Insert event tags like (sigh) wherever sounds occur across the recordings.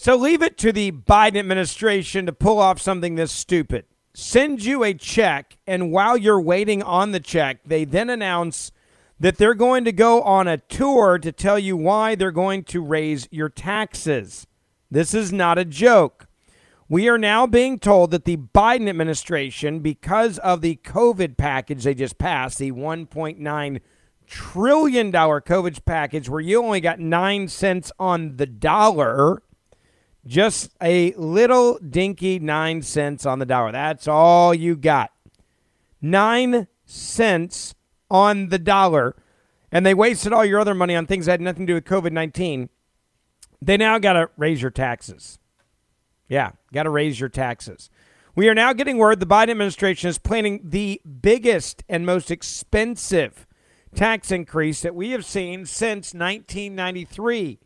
So leave it to the Biden administration to pull off something this stupid. Send you a check, and while you're waiting on the check, they then announce that they're going to go on a tour to tell you why they're going to raise your taxes. This is not a joke. We are now being told that the Biden administration, because of the COVID package they just passed, the $1.9 trillion COVID package, where you only got nine cents on the dollar just a little dinky nine cents on the dollar. That's all you got. Nine cents on the dollar. And they wasted all your other money on things that had nothing to do with COVID 19. They now got to raise your taxes. Yeah, got to raise your taxes. We are now getting word the Biden administration is planning the biggest and most expensive tax increase that we have seen since 1993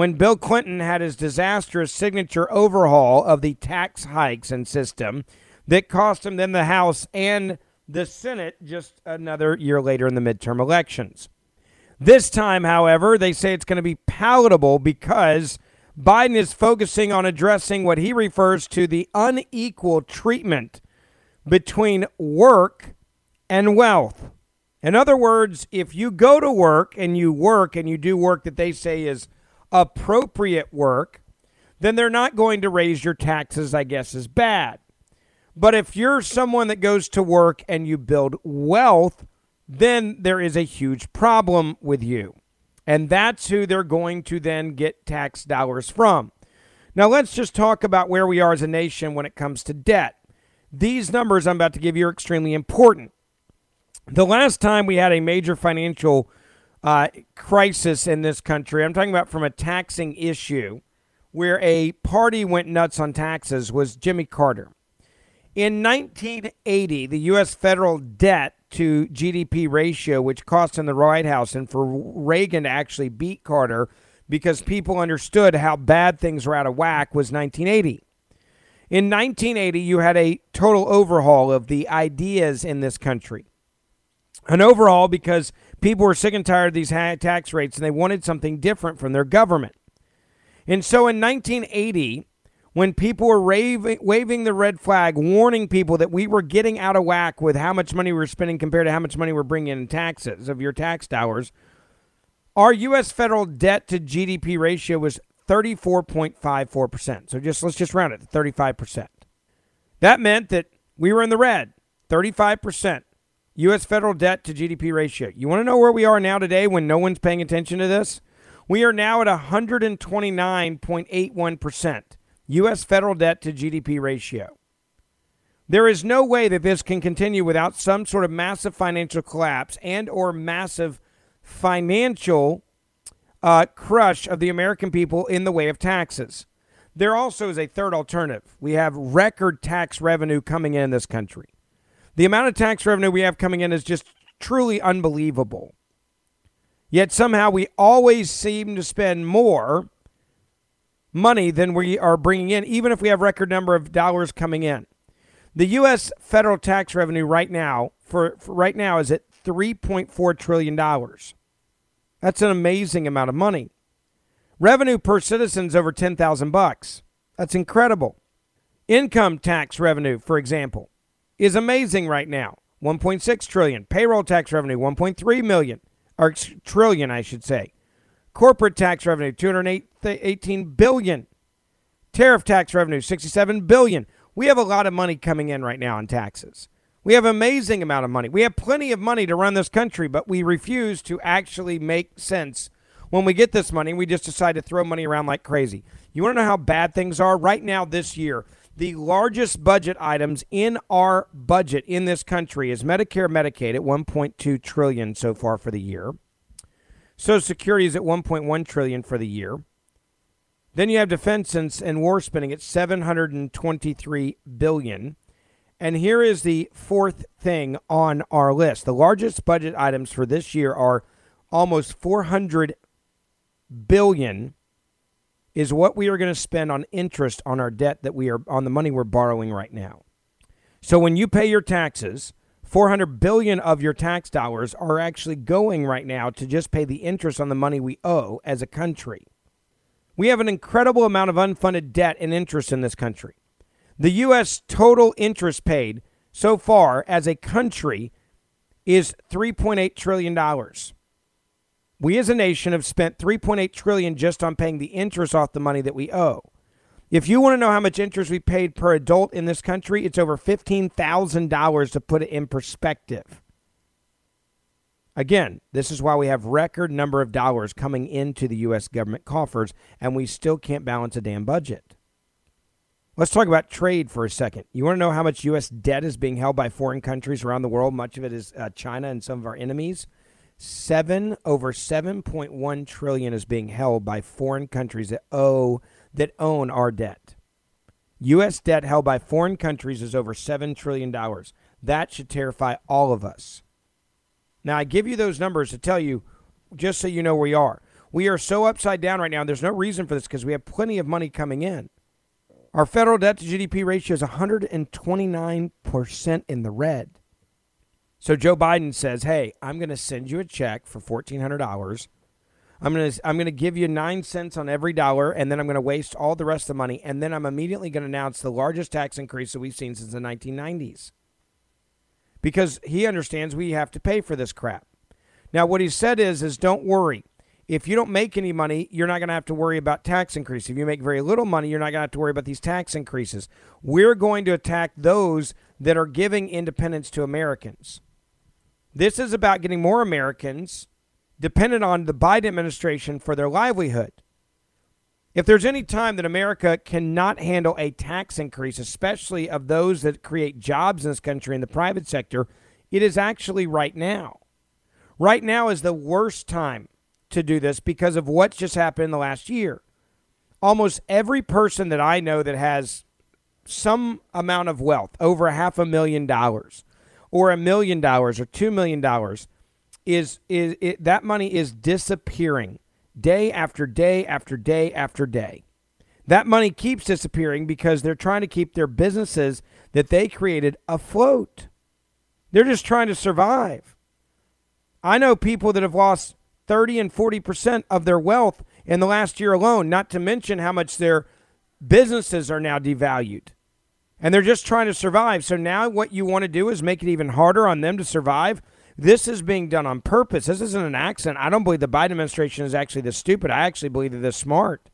when Bill Clinton had his disastrous signature overhaul of the tax hikes and system that cost him then the House and the Senate just another year later in the midterm elections. This time, however, they say it's going to be palatable because Biden is focusing on addressing what he refers to the unequal treatment between work and wealth. In other words, if you go to work and you work and you do work that they say is appropriate work, then they're not going to raise your taxes, I guess, is bad. But if you're someone that goes to work and you build wealth, then there is a huge problem with you. And that's who they're going to then get tax dollars from. Now, let's just talk about where we are as a nation when it comes to debt. These numbers I'm about to give you are extremely important. The last time we had a major financial uh, crisis in this country, I'm talking about from a taxing issue where a party went nuts on taxes, was Jimmy Carter. In 1980, the U.S. federal debt to GDP ratio, which cost in the White House, and for Reagan to actually beat Carter because people understood how bad things were out of whack, was 1980. In 1980, you had a total overhaul of the ideas in this country. An overhaul because people were sick and tired of these high tax rates and they wanted something different from their government. And so in 1980, when people were raving, waving the red flag, warning people that we were getting out of whack with how much money we were spending compared to how much money we're bringing in taxes of your tax dollars, our U.S. federal debt to GDP ratio was 34.54%. So just let's just round it to 35%. That meant that we were in the red, 35%. U.S. federal debt to GDP ratio. You want to know where we are now today when no one's paying attention to this? We are now at 129.81% U.S. federal debt to GDP ratio. There is no way that this can continue without some sort of massive financial collapse and or massive financial uh, crush of the American people in the way of taxes. There also is a third alternative. We have record tax revenue coming in, this country. The amount of tax revenue we have coming in is just truly unbelievable. Yet somehow we always seem to spend more money than we are bringing in, even if we have record number of dollars coming in. The U.S. federal tax revenue right now for, for right now is at 3.4 trillion dollars. That's an amazing amount of money. Revenue per citizen is over 10,000 bucks. That's incredible. Income tax revenue, for example, is amazing right now. 1.6 trillion. Payroll tax revenue 1.3 million or trillion, I should say. Corporate tax revenue 218 billion. Tariff tax revenue 67 billion. We have a lot of money coming in right now on taxes. We have amazing amount of money. We have plenty of money to run this country, but we refuse to actually make sense when we get this money. We just decide to throw money around like crazy. You want to know how bad things are right now this year? The largest budget items in our budget in this country is Medicare, Medicaid at 1.2 trillion so far for the year. Social Security is at 1.1 trillion for the year. Then you have defense and, and war spending at 723 billion. And here is the fourth thing on our list. The largest budget items for this year are almost 400 billion is what we are going to spend on interest on our debt that we are on the money we're borrowing right now. So when you pay your taxes, 400 billion of your tax dollars are actually going right now to just pay the interest on the money we owe as a country. We have an incredible amount of unfunded debt and interest in this country. The U.S. total interest paid so far as a country is $3.8 trillion. We as a nation have spent 3.8 trillion just on paying the interest off the money that we owe. If you want to know how much interest we paid per adult in this country, it's over $15,000 to put it in perspective. Again, this is why we have record number of dollars coming into the US government coffers and we still can't balance a damn budget. Let's talk about trade for a second. You want to know how much U.S. debt is being held by foreign countries around the world? Much of it is uh, China and some of our enemies. Seven over 7.1 trillion is being held by foreign countries that owe that own our debt. U.S. debt held by foreign countries is over seven trillion dollars. That should terrify all of us. Now I give you those numbers to tell you, just so you know where we are. We are so upside down right now. There's no reason for this because we have plenty of money coming in. Our federal debt to GDP ratio is 129% in the red. So Joe Biden says, "Hey, I'm going to send you a check for $1400. I'm going to I'm going to give you 9 cents on every dollar and then I'm going to waste all the rest of the money and then I'm immediately going to announce the largest tax increase that we've seen since the 1990s." Because he understands we have to pay for this crap. Now what he said is is don't worry if you don't make any money, you're not going to have to worry about tax increase. If you make very little money, you're not going to have to worry about these tax increases. We're going to attack those that are giving independence to Americans. This is about getting more Americans dependent on the Biden administration for their livelihood. If there's any time that America cannot handle a tax increase, especially of those that create jobs in this country in the private sector, it is actually right now. Right now is the worst time to do this because of what's just happened in the last year. Almost every person that I know that has some amount of wealth, over a half a million dollars, or a million dollars, or two million dollars, is is it, that money is disappearing day after day after day after day. That money keeps disappearing because they're trying to keep their businesses that they created afloat. They're just trying to survive. I know people that have lost 30 and 40% of their wealth in the last year alone, not to mention how much their businesses are now devalued. And they're just trying to survive. So now what you want to do is make it even harder on them to survive. This is being done on purpose. This isn't an accident. I don't believe the Biden administration is actually this stupid. I actually believe they're this smart.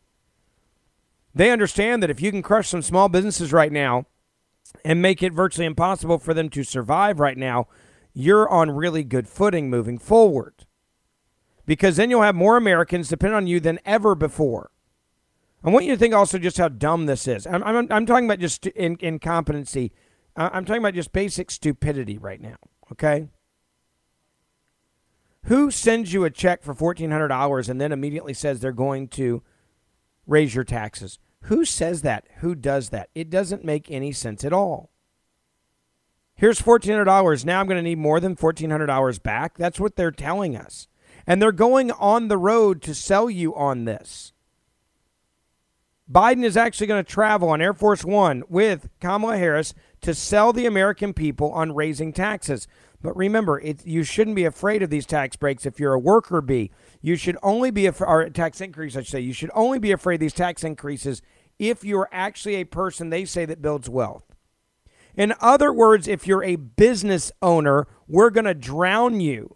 They understand that if you can crush some small businesses right now and make it virtually impossible for them to survive right now, you're on really good footing moving forward. because then you'll have more Americans depend on you than ever before. I want you to think also just how dumb this is. I'm, I'm, I'm talking about just in, incompetency. I'm talking about just basic stupidity right now, okay? Who sends you a check for $1,400 and then immediately says they're going to raise your taxes? Who says that? Who does that? It doesn't make any sense at all. Here's $1,400. Now I'm going to need more than $1,400 back. That's what they're telling us. And they're going on the road to sell you on this. Biden is actually going to travel on Air Force One with Kamala Harris to sell the American people on raising taxes. But remember, it, you shouldn't be afraid of these tax breaks if you're a worker bee. You should only be, or tax increase, I should say, you should only be afraid of these tax increases if you're actually a person they say that builds wealth. In other words, if you're a business owner, we're going to drown you.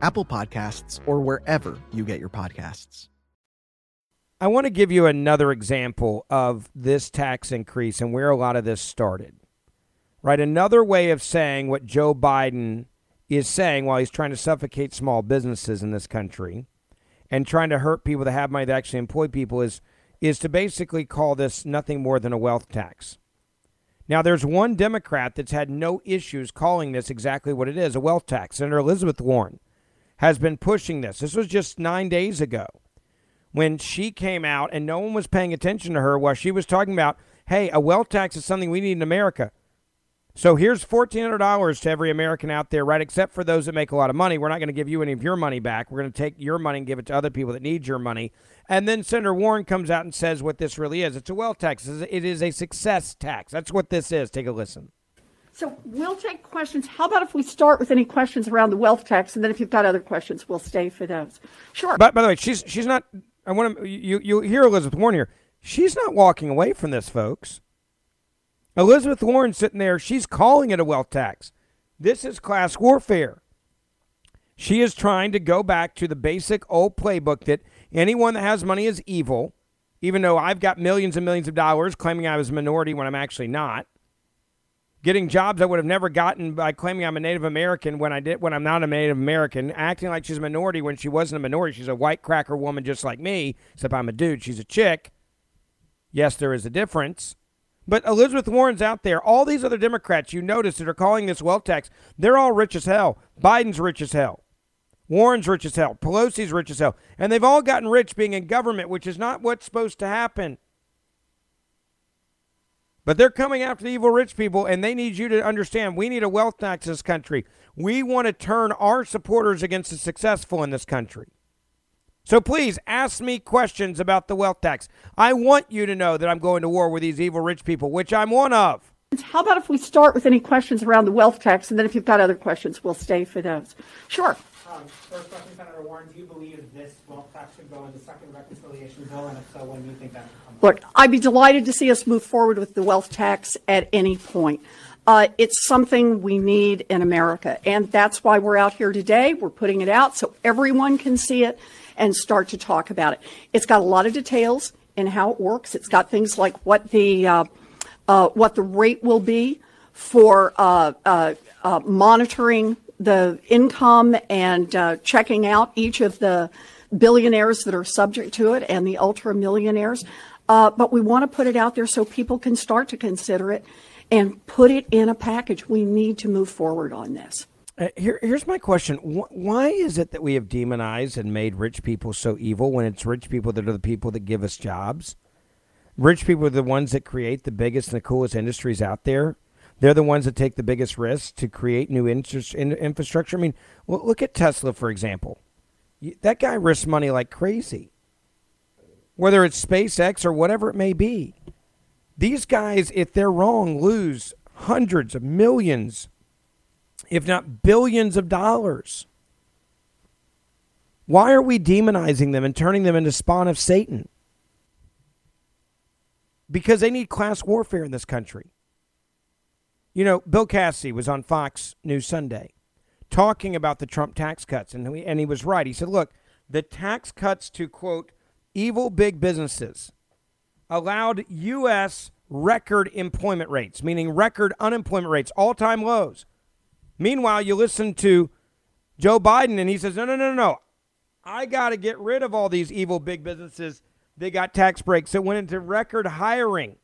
Apple Podcasts, or wherever you get your podcasts. I want to give you another example of this tax increase and where a lot of this started. Right? Another way of saying what Joe Biden is saying while he's trying to suffocate small businesses in this country and trying to hurt people that have money that actually employ people is is to basically call this nothing more than a wealth tax. Now, there's one Democrat that's had no issues calling this exactly what it is a wealth tax. Senator Elizabeth Warren has been pushing this. This was just nine days ago when she came out and no one was paying attention to her while she was talking about, hey, a wealth tax is something we need in America. So here's $1,400 to every American out there, right? Except for those that make a lot of money. We're not going to give you any of your money back. We're going to take your money and give it to other people that need your money. And then Senator Warren comes out and says what this really is. It's a wealth tax. It is a success tax. That's what this is. Take a listen. So we'll take questions. How about if we start with any questions around the wealth tax, and then if you've got other questions, we'll stay for those. Sure. But by the way, she's she's not. I want to you you hear Elizabeth Warren here. She's not walking away from this, folks. Elizabeth Warren sitting there. She's calling it a wealth tax. This is class warfare. She is trying to go back to the basic old playbook that anyone that has money is evil, even though I've got millions and millions of dollars claiming I was a minority when I'm actually not. Getting jobs I would have never gotten by claiming I'm a Native American when I did when I'm not a Native American, acting like she's a minority when she wasn't a minority. She's a white cracker woman just like me, except I'm a dude. She's a chick. Yes, there is a difference. But Elizabeth Warren's out there. All these other Democrats you notice that are calling this wealth tax, they're all rich as hell. Biden's rich as hell. Warren's rich as hell. Pelosi's rich as hell. And they've all gotten rich being in government, which is not what's supposed to happen. But they're coming after the evil rich people, and they need you to understand we need a wealth tax in this country. We want to turn our supporters against the successful in this country. So please ask me questions about the wealth tax. I want you to know that I'm going to war with these evil rich people, which I'm one of. How about if we start with any questions around the wealth tax, and then if you've got other questions, we'll stay for those. Sure. Um, first question, Senator Warren, do you believe this wealth tax should go in the second reconciliation bill, and if so, when do you think that should come? Look, I'd be delighted to see us move forward with the wealth tax at any point. Uh, it's something we need in America, and that's why we're out here today. We're putting it out so everyone can see it and start to talk about it. It's got a lot of details in how it works. It's got things like what the uh, uh, what the rate will be for uh, uh, uh monitoring the income and uh, checking out each of the billionaires that are subject to it and the ultra millionaires. but we want to put it out there so people can start to consider it and put it in a package. We need to move forward on this. Uh, here, here's my question: Why is it that we have demonized and made rich people so evil when it's rich people that are the people that give us jobs? Rich people are the ones that create the biggest and the coolest industries out there. They're the ones that take the biggest risks to create new in- infrastructure. I mean, look at Tesla, for example. That guy risks money like crazy, whether it's SpaceX or whatever it may be. These guys, if they're wrong, lose hundreds of millions if not billions of dollars. Why are we demonizing them and turning them into spawn of Satan? Because they need class warfare in this country. You know, Bill Cassidy was on Fox News Sunday talking about the Trump tax cuts, and he, and he was right. He said, look, the tax cuts to, quote, evil big businesses allowed U.S. record employment rates, meaning record unemployment rates, all time lows Meanwhile, you listen to Joe Biden and he says, no, no, no, no. I got to get rid of all these evil big businesses They got tax breaks that went into record hiring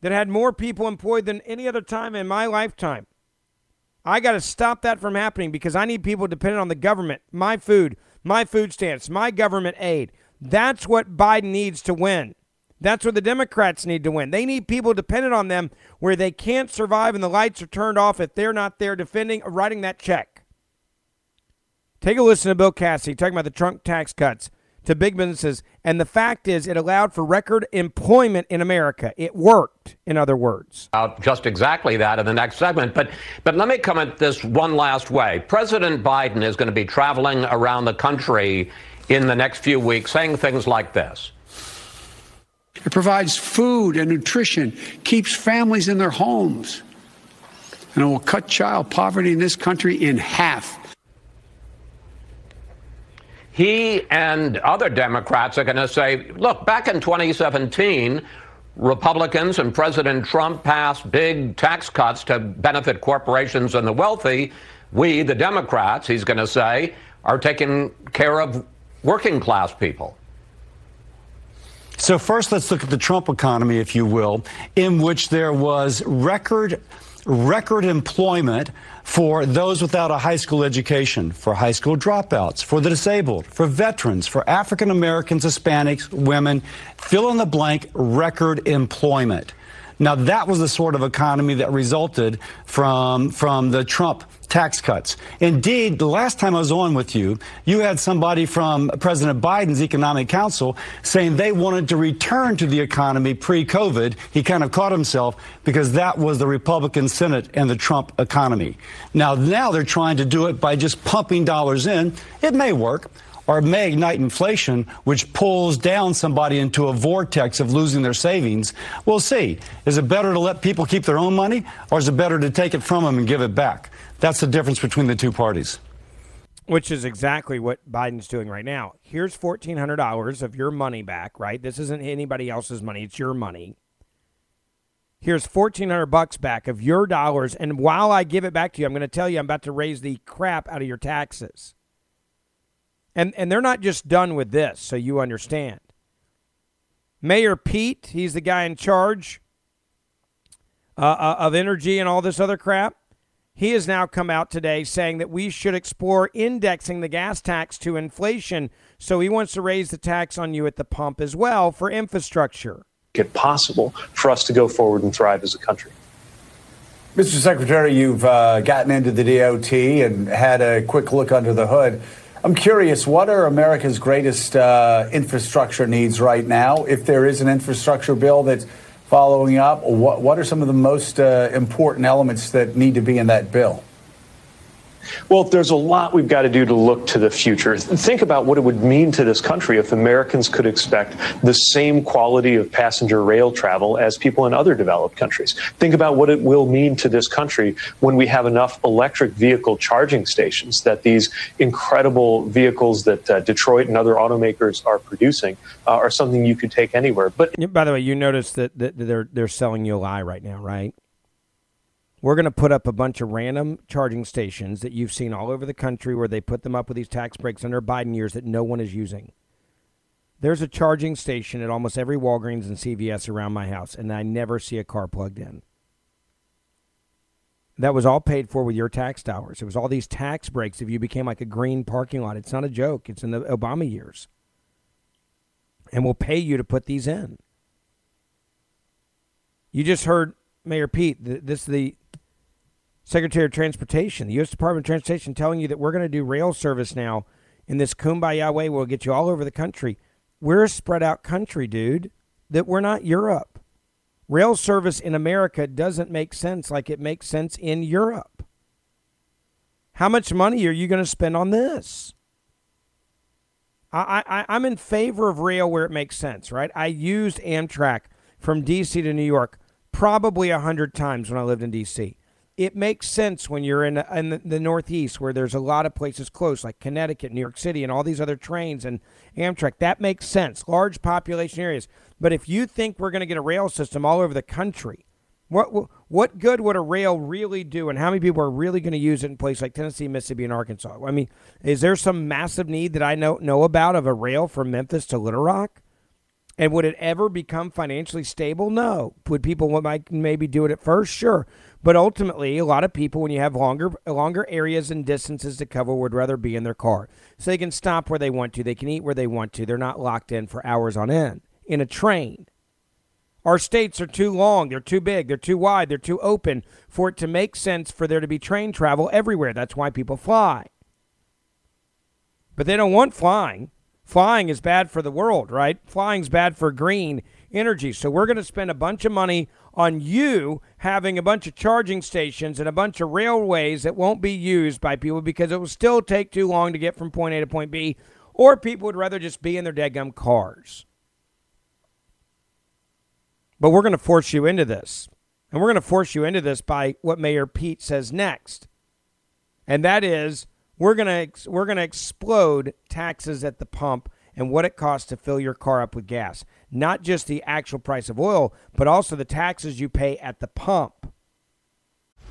that had more people employed than any other time in my lifetime. I got to stop that from happening because I need people dependent on the government, my food, my food stamps, my government aid. That's what Biden needs to win. That's what the Democrats need to win. They need people dependent on them where they can't survive and the lights are turned off if they're not there defending or writing that check. Take a listen to Bill Cassidy talking about the Trump tax cuts to big businesses. And the fact is, it allowed for record employment in America. It worked, in other words. Just exactly that in the next segment. But, but let me comment this one last way. President Biden is going to be traveling around the country in the next few weeks saying things like this. It provides food and nutrition, keeps families in their homes, and it will cut child poverty in this country in half. He and other Democrats are going to say, look, back in 2017, Republicans and President Trump passed big tax cuts to benefit corporations and the wealthy. We, the Democrats, he's going to say, are taking care of working class people. So, first, let's look at the Trump economy, if you will, in which there was record record employment for those without a high school education, for high school dropouts, for the disabled, for veterans, for African Americans, Hispanics, women, fill in the blank, record employment. Now, that was the sort of economy that resulted from, from the Trump tax cuts. Indeed, the last time I was on with you, you had somebody from President Biden's Economic Council saying they wanted to return to the economy pre COVID. He kind of caught himself because that was the Republican Senate and the Trump economy. Now, now they're trying to do it by just pumping dollars in. It may work or may ignite inflation, which pulls down somebody into a vortex of losing their savings. We'll see. Is it better to let people keep their own money, or is it better to take it from them and give it back? That's the difference between the two parties. Which is exactly what Biden's doing right now. Here's $1,400 of your money back, right? This isn't anybody else's money, it's your money. Here's 1400 bucks back of your dollars and while I give it back to you, I'm going to tell you I'm about to raise the crap out of your taxes. And and they're not just done with this, so you understand. Mayor Pete, he's the guy in charge uh, uh, of energy and all this other crap. He has now come out today saying that we should explore indexing the gas tax to inflation. So he wants to raise the tax on you at the pump as well for infrastructure. It possible for us to go forward and thrive as a country. Mr. Secretary, you've uh, gotten into the DOT and had a quick look under the hood. I'm curious, what are America's greatest uh, infrastructure needs right now? If there is an infrastructure bill that's following up, what, what are some of the most uh, important elements that need to be in that bill? Well, there's a lot we've got to do to look to the future. Think about what it would mean to this country if Americans could expect the same quality of passenger rail travel as people in other developed countries. Think about what it will mean to this country when we have enough electric vehicle charging stations that these incredible vehicles that uh, Detroit and other automakers are producing uh, are something you could take anywhere. But by the way, you notice that, they're they're selling you a lie right now, right? We're going to put up a bunch of random charging stations that you've seen all over the country where they put them up with these tax breaks under Biden years that no one is using. There's a charging station at almost every Walgreens and CVS around my house, and I never see a car plugged in. That was all paid for with your tax dollars. It was all these tax breaks if you became like a green parking lot. It's not a joke, it's in the Obama years. And we'll pay you to put these in. You just heard Mayor Pete, this is the Secretary of Transportation, the U.S. Department of Transportation, telling you that we're going to do rail service now in this kumbaya way. We'll get you all over the country. We're a spread out country, dude. That we're not Europe. Rail service in America doesn't make sense like it makes sense in Europe. How much money are you going to spend on this? I, I, I'm in favor of rail where it makes sense, right? I used Amtrak from D.C. to New York probably a hundred times when I lived in D.C it makes sense when you're in, in the, the, Northeast where there's a lot of places close, like Connecticut, New York City, and all these other trains and Amtrak. That makes sense. Large population areas. But if you think we're going to get a rail system all over the country, what what good would a rail really do, and how many people are really going to use it in places like Tennessee, Mississippi, and Arkansas? I mean, is there some massive need that I know know about of a rail from Memphis to Little Rock? And would it ever become financially stable? No. Would people might maybe do it at first? Sure. But ultimately, a lot of people, when you have longer longer areas and distances to cover, would rather be in their car. So they can stop where they want to. They can eat where they want to. They're not locked in for hours on end. In a train, our states are too long. They're too big. They're too wide. They're too open for it to make sense for there to be train travel everywhere. That's why people fly. But they don't want flying. Flying is bad for the world, right? Flying's bad for green energy. So we're going to spend a bunch of money on you having a bunch of charging stations and a bunch of railways that won't be used by people because it will still take too long to get from point A to point B, or people would rather just be in their deadgum cars. But we're going to force you into this. And we're going to force you into this by what Mayor Pete says next. And that is we're going to we're to explode taxes at the pump and what it costs to fill your car up with gas. Not just the actual price of oil, but also the taxes you pay at the pump.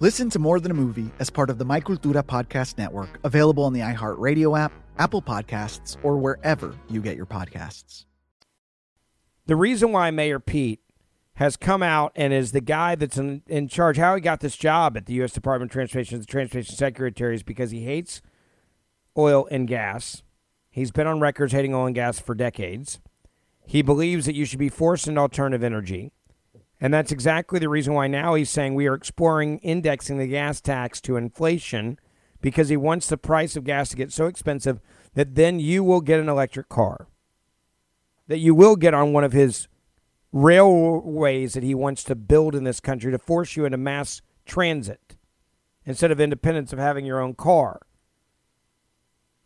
Listen to More Than a Movie as part of the My Cultura Podcast Network, available on the iHeartRadio app, Apple Podcasts, or wherever you get your podcasts. The reason why Mayor Pete has come out and is the guy that's in, in charge, how he got this job at the U.S. Department of Transportation the Transportation Secretary is because he hates oil and gas. He's been on records hating oil and gas for decades. He believes that you should be forced into alternative energy. And that's exactly the reason why now he's saying we are exploring indexing the gas tax to inflation because he wants the price of gas to get so expensive that then you will get an electric car. That you will get on one of his railways that he wants to build in this country to force you into mass transit instead of independence of having your own car.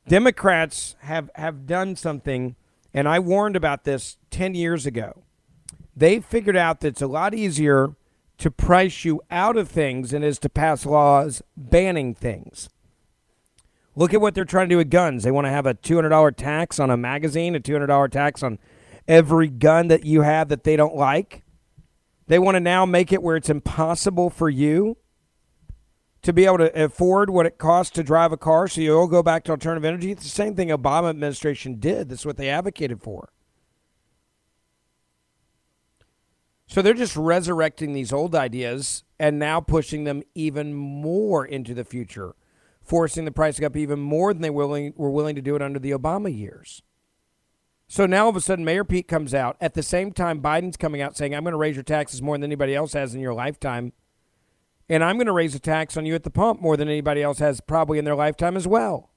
Democrats have, have done something, and I warned about this 10 years ago. They figured out that it's a lot easier to price you out of things than it is to pass laws banning things. Look at what they're trying to do with guns. They want to have a $200 tax on a magazine, a $200 tax on every gun that you have that they don't like. They want to now make it where it's impossible for you to be able to afford what it costs to drive a car, so you'll go back to alternative energy. It's the same thing Obama administration did. That's what they advocated for. So they're just resurrecting these old ideas and now pushing them even more into the future forcing the price up even more than they willing, were willing to do it under the Obama years. So now all of a sudden, Mayor Pete comes out. At the same time, Biden's coming out saying, I'm going to raise your taxes more than anybody else has in your lifetime. And I'm going to raise a tax on you at the pump more than anybody else has probably in their lifetime as well.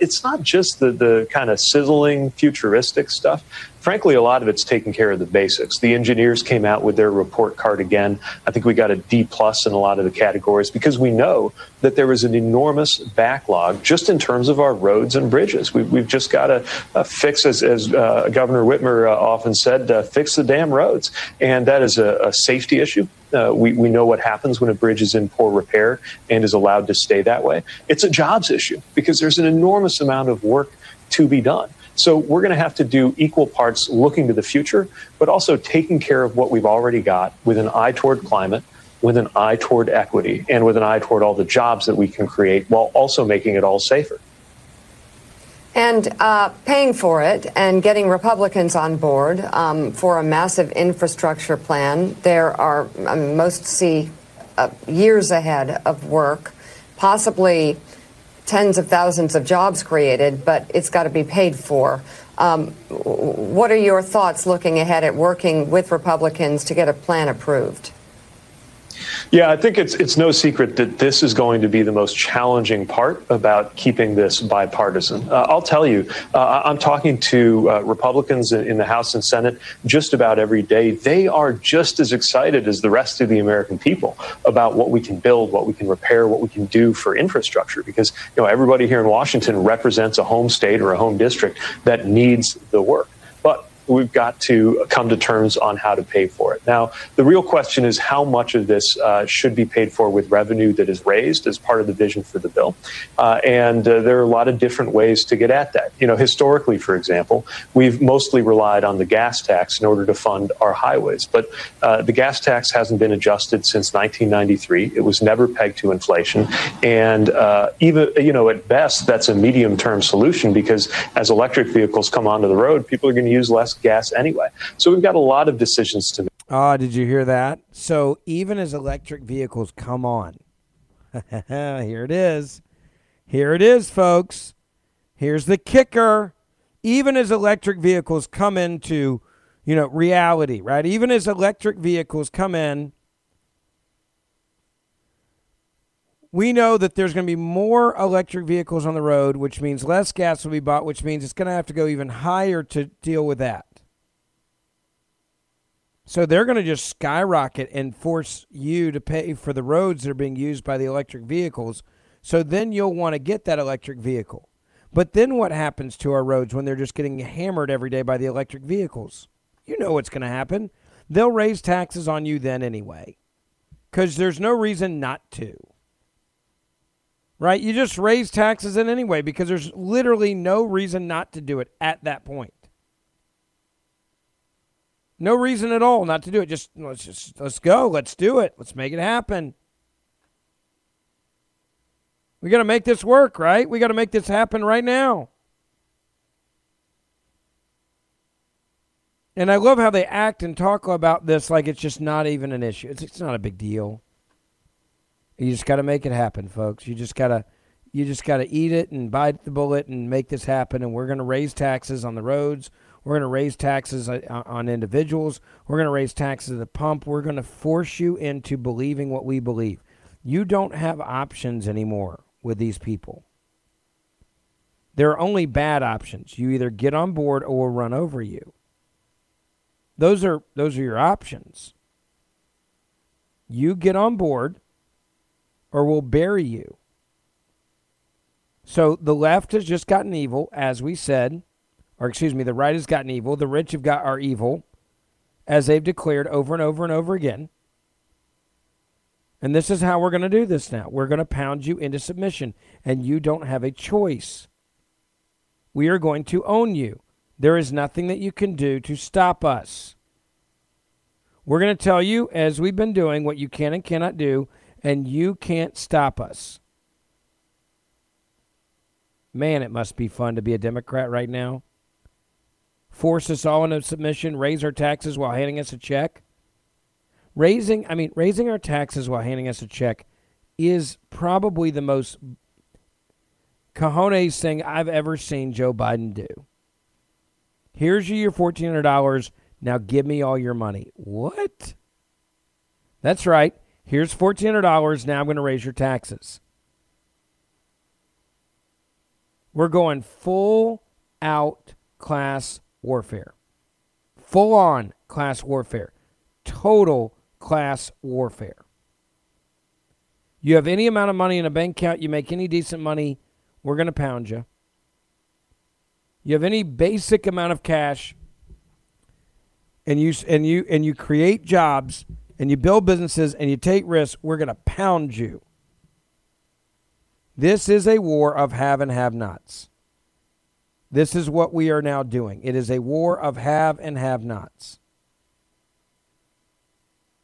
It's not just the, the kind of sizzling futuristic stuff. Frankly, a lot of it's taking care of the basics. The engineers came out with their report card again. I think we got a D plus in a lot of the categories because we know that there is an enormous backlog just in terms of our roads and bridges. We, have just got to fix, as, as uh, Governor Whitmer uh, often said, uh, fix the damn roads. And that is a, a safety issue. Uh, we, we know what happens when a bridge is in poor repair and is allowed to stay that way. It's a jobs issue because there's an enormous amount of work to be done. So we're going to have to do equal parts looking to the future, but also taking care of what we've already got with an eye toward climate, with an eye toward equity, and with an eye toward all the jobs that we can create while also making it all safer. And uh, paying for it and getting Republicans on board um, for a massive infrastructure plan. There are, um, most see uh, years ahead of work, possibly tens of thousands of jobs created, but it's got to be paid for. Um, what are your thoughts looking ahead at working with Republicans to get a plan approved? Yeah, I think it's it's no secret that this is going to be the most challenging part about keeping this bipartisan. Uh, I'll tell you, uh, I'm talking to uh, Republicans in, in, the House and Senate just about every day. They are just as excited as the rest of the American people about what we can build, what we can repair, what we can do for infrastructure. Because you know everybody here in Washington represents a home state or a home district that needs the work we've got to come to terms on how to pay for it. Now, the real question is how much of this uh, should be paid for with revenue that is raised as part of the vision for the bill. Uh, and uh, there are a lot of different ways to get at that. You know, historically, for example, we've mostly relied on the gas tax in order to fund our highways. But uh, the gas tax hasn't been adjusted since 1993. It was never pegged to inflation. And uh, even, you know, at best, that's a medium term solution because as electric vehicles come onto the road, people are going to use less gas anyway. So we've got a lot of decisions to make. Oh, did you hear that? So even as electric vehicles come on, (laughs) here it is. Here it is, folks. Here's the kicker. Even as electric vehicles come into, you know, reality, right? Even as electric vehicles come in, we know that there's going to be more electric vehicles on the road, which means less gas will be bought, which means it's going to have to go even higher to deal with that. So they're going to just skyrocket and force you to pay for the roads that are being used by the electric vehicles. So then you'll want to get that electric vehicle. But then what happens to our roads when they're just getting hammered every day by the electric vehicles? You know what's going to happen. They'll raise taxes on you then anyway. Because there's no reason not to right? You just raise taxes in anyway because there's literally no reason not to do it at that point. No reason at all not to do it. Just let's just let's go. Let's do it. Let's make it happen. We got to make this work, right? We got to make this happen right now. And I love how they act and talk about this like it's just not even an issue. It's, it's not a big deal. You just got to make it happen, folks. You just got to you just got to eat it and bite the bullet and make this happen and we're going to raise taxes on the roads. We're going to raise taxes uh, on individuals. We're going to raise taxes at the pump. We're going to force you into believing what we believe. You don't have options anymore with these people. There are only bad options. You either get on board or we'll run over you. Those are those are your options. You get on board or we'll bury you. So the left has just gotten evil, as we said, or excuse me, the right has gotten evil. The rich have got are evil, as they've declared over and over and over again. And this is how we're going to do this now. We're going to pound you into submission, and you don't have a choice. We are going to own you. There is nothing that you can do to stop us. We're going to tell you, as we've been doing, what you can and cannot do, and you can't stop us. Man, it must be fun to be a Democrat right now. Force us all into submission, raise our taxes while handing us a check. Raising, I mean, raising our taxes while handing us a check is probably the most cojones thing I've ever seen Joe Biden do. Here's your $1,400. Now give me all your money. What? That's right. Here's $1,400. Now I'm going to raise your taxes. We're going full out class warfare. Full on class warfare. Total class warfare. You have any amount of money in a bank account, you make any decent money, we're going to pound you. You have any basic amount of cash and you and you and you create jobs and you build businesses and you take risks, we're going to pound you. This is a war of have and have nots. This is what we are now doing. It is a war of have and have nots.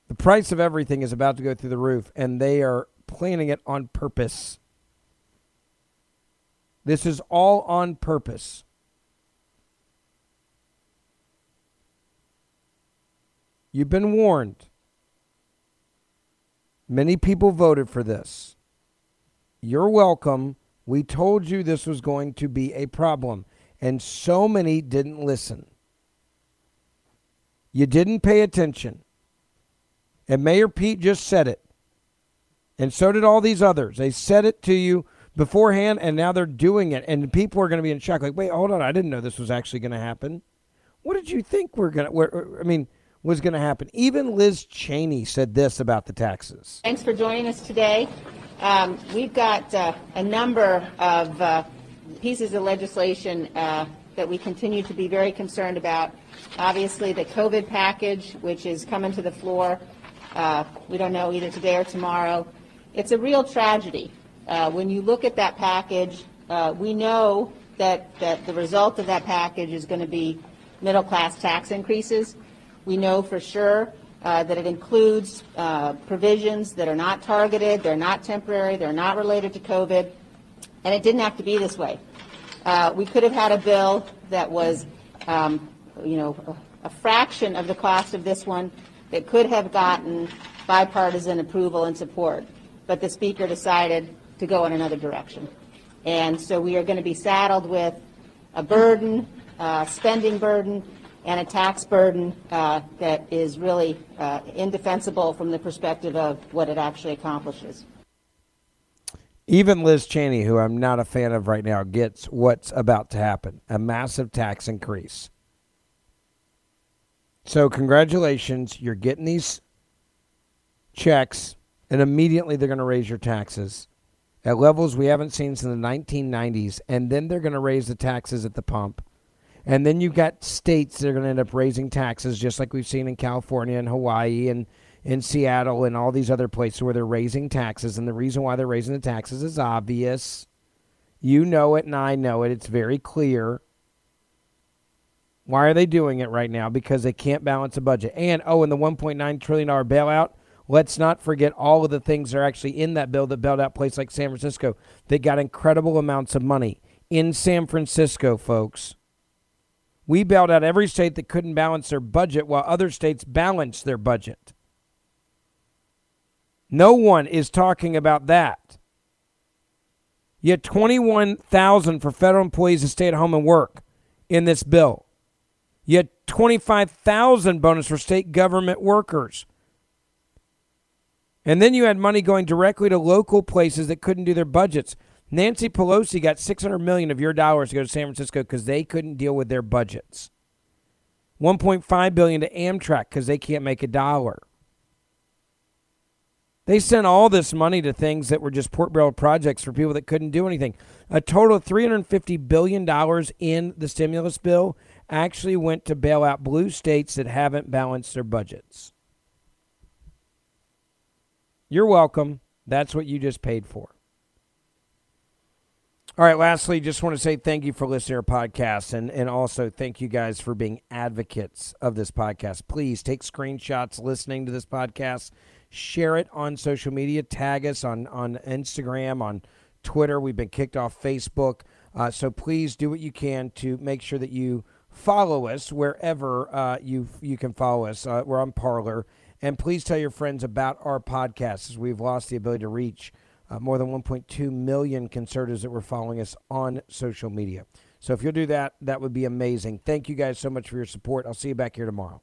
The price of everything is about to go through the roof, and they are planning it on purpose. This is all on purpose. You've been warned. Many people voted for this. You're welcome. We told you this was going to be a problem, and so many didn't listen. You didn't pay attention. And Mayor Pete just said it. And so did all these others. They said it to you beforehand, and now they're doing it. And people are going to be in shock. Like, wait, hold on. I didn't know this was actually going to happen. What did you think we're going to? I mean, was going to happen. Even Liz Cheney said this about the taxes. Thanks for joining us today. Um, we've got uh, a number of uh, pieces of legislation uh, that we continue to be very concerned about. Obviously, the COVID package, which is coming to the floor, uh, we don't know either today or tomorrow. It's a real tragedy. Uh, when you look at that package, uh, we know that, that the result of that package is going to be middle class tax increases. We know for sure uh, that it includes uh, provisions that are not targeted, they're not temporary, they're not related to COVID, and it didn't have to be this way. Uh, we could have had a bill that was, um, you know, a, fraction of the cost of this one that could have gotten bipartisan approval and support, but the Speaker decided to go in another direction. And so we are going to be saddled with a burden, uh, spending burden, and a tax burden uh, that is really uh, indefensible from the perspective of what it actually accomplishes. Even Liz Cheney, who I'm not a fan of right now, gets what's about to happen a massive tax increase. So, congratulations. You're getting these checks, and immediately they're going to raise your taxes at levels we haven't seen since the 1990s. And then they're going to raise the taxes at the pump. And then you've got states that are going to end up raising taxes, just like we've seen in California and Hawaii and in Seattle and all these other places where they're raising taxes. And the reason why they're raising the taxes is obvious. You know it, and I know it. It's very clear. Why are they doing it right now? Because they can't balance a budget. And, oh, and the $1.9 trillion bailout, let's not forget all of the things that are actually in that bill that bailed out places like San Francisco. They got incredible amounts of money in San Francisco, folks. We bailed out every state that couldn't balance their budget while other states balanced their budget. No one is talking about that. Yet 21,000 for federal employees to stay at home and work in this bill. Yet 25,000 bonus for state government workers. And then you had money going directly to local places that couldn't do their budgets. Nancy Pelosi got 600 million of your dollars to go to San Francisco cuz they couldn't deal with their budgets. 1.5 billion to Amtrak cuz they can't make a dollar. They sent all this money to things that were just port barrel projects for people that couldn't do anything. A total of $350 billion in the stimulus bill actually went to bail out blue states that haven't balanced their budgets. You're welcome. That's what you just paid for. All right, lastly, just want to say thank you for listening to our podcast and, and also thank you guys for being advocates of this podcast. Please take screenshots listening to this podcast, share it on social media, tag us on, on Instagram, on Twitter. We've been kicked off Facebook. Uh, so please do what you can to make sure that you follow us wherever uh, you you can follow us. Uh, we're on Parler. And please tell your friends about our podcast as we've lost the ability to reach uh, more than 1.2 million conservatives that were following us on social media. So if you'll do that, that would be amazing. Thank you guys so much for your support. I'll see you back here tomorrow.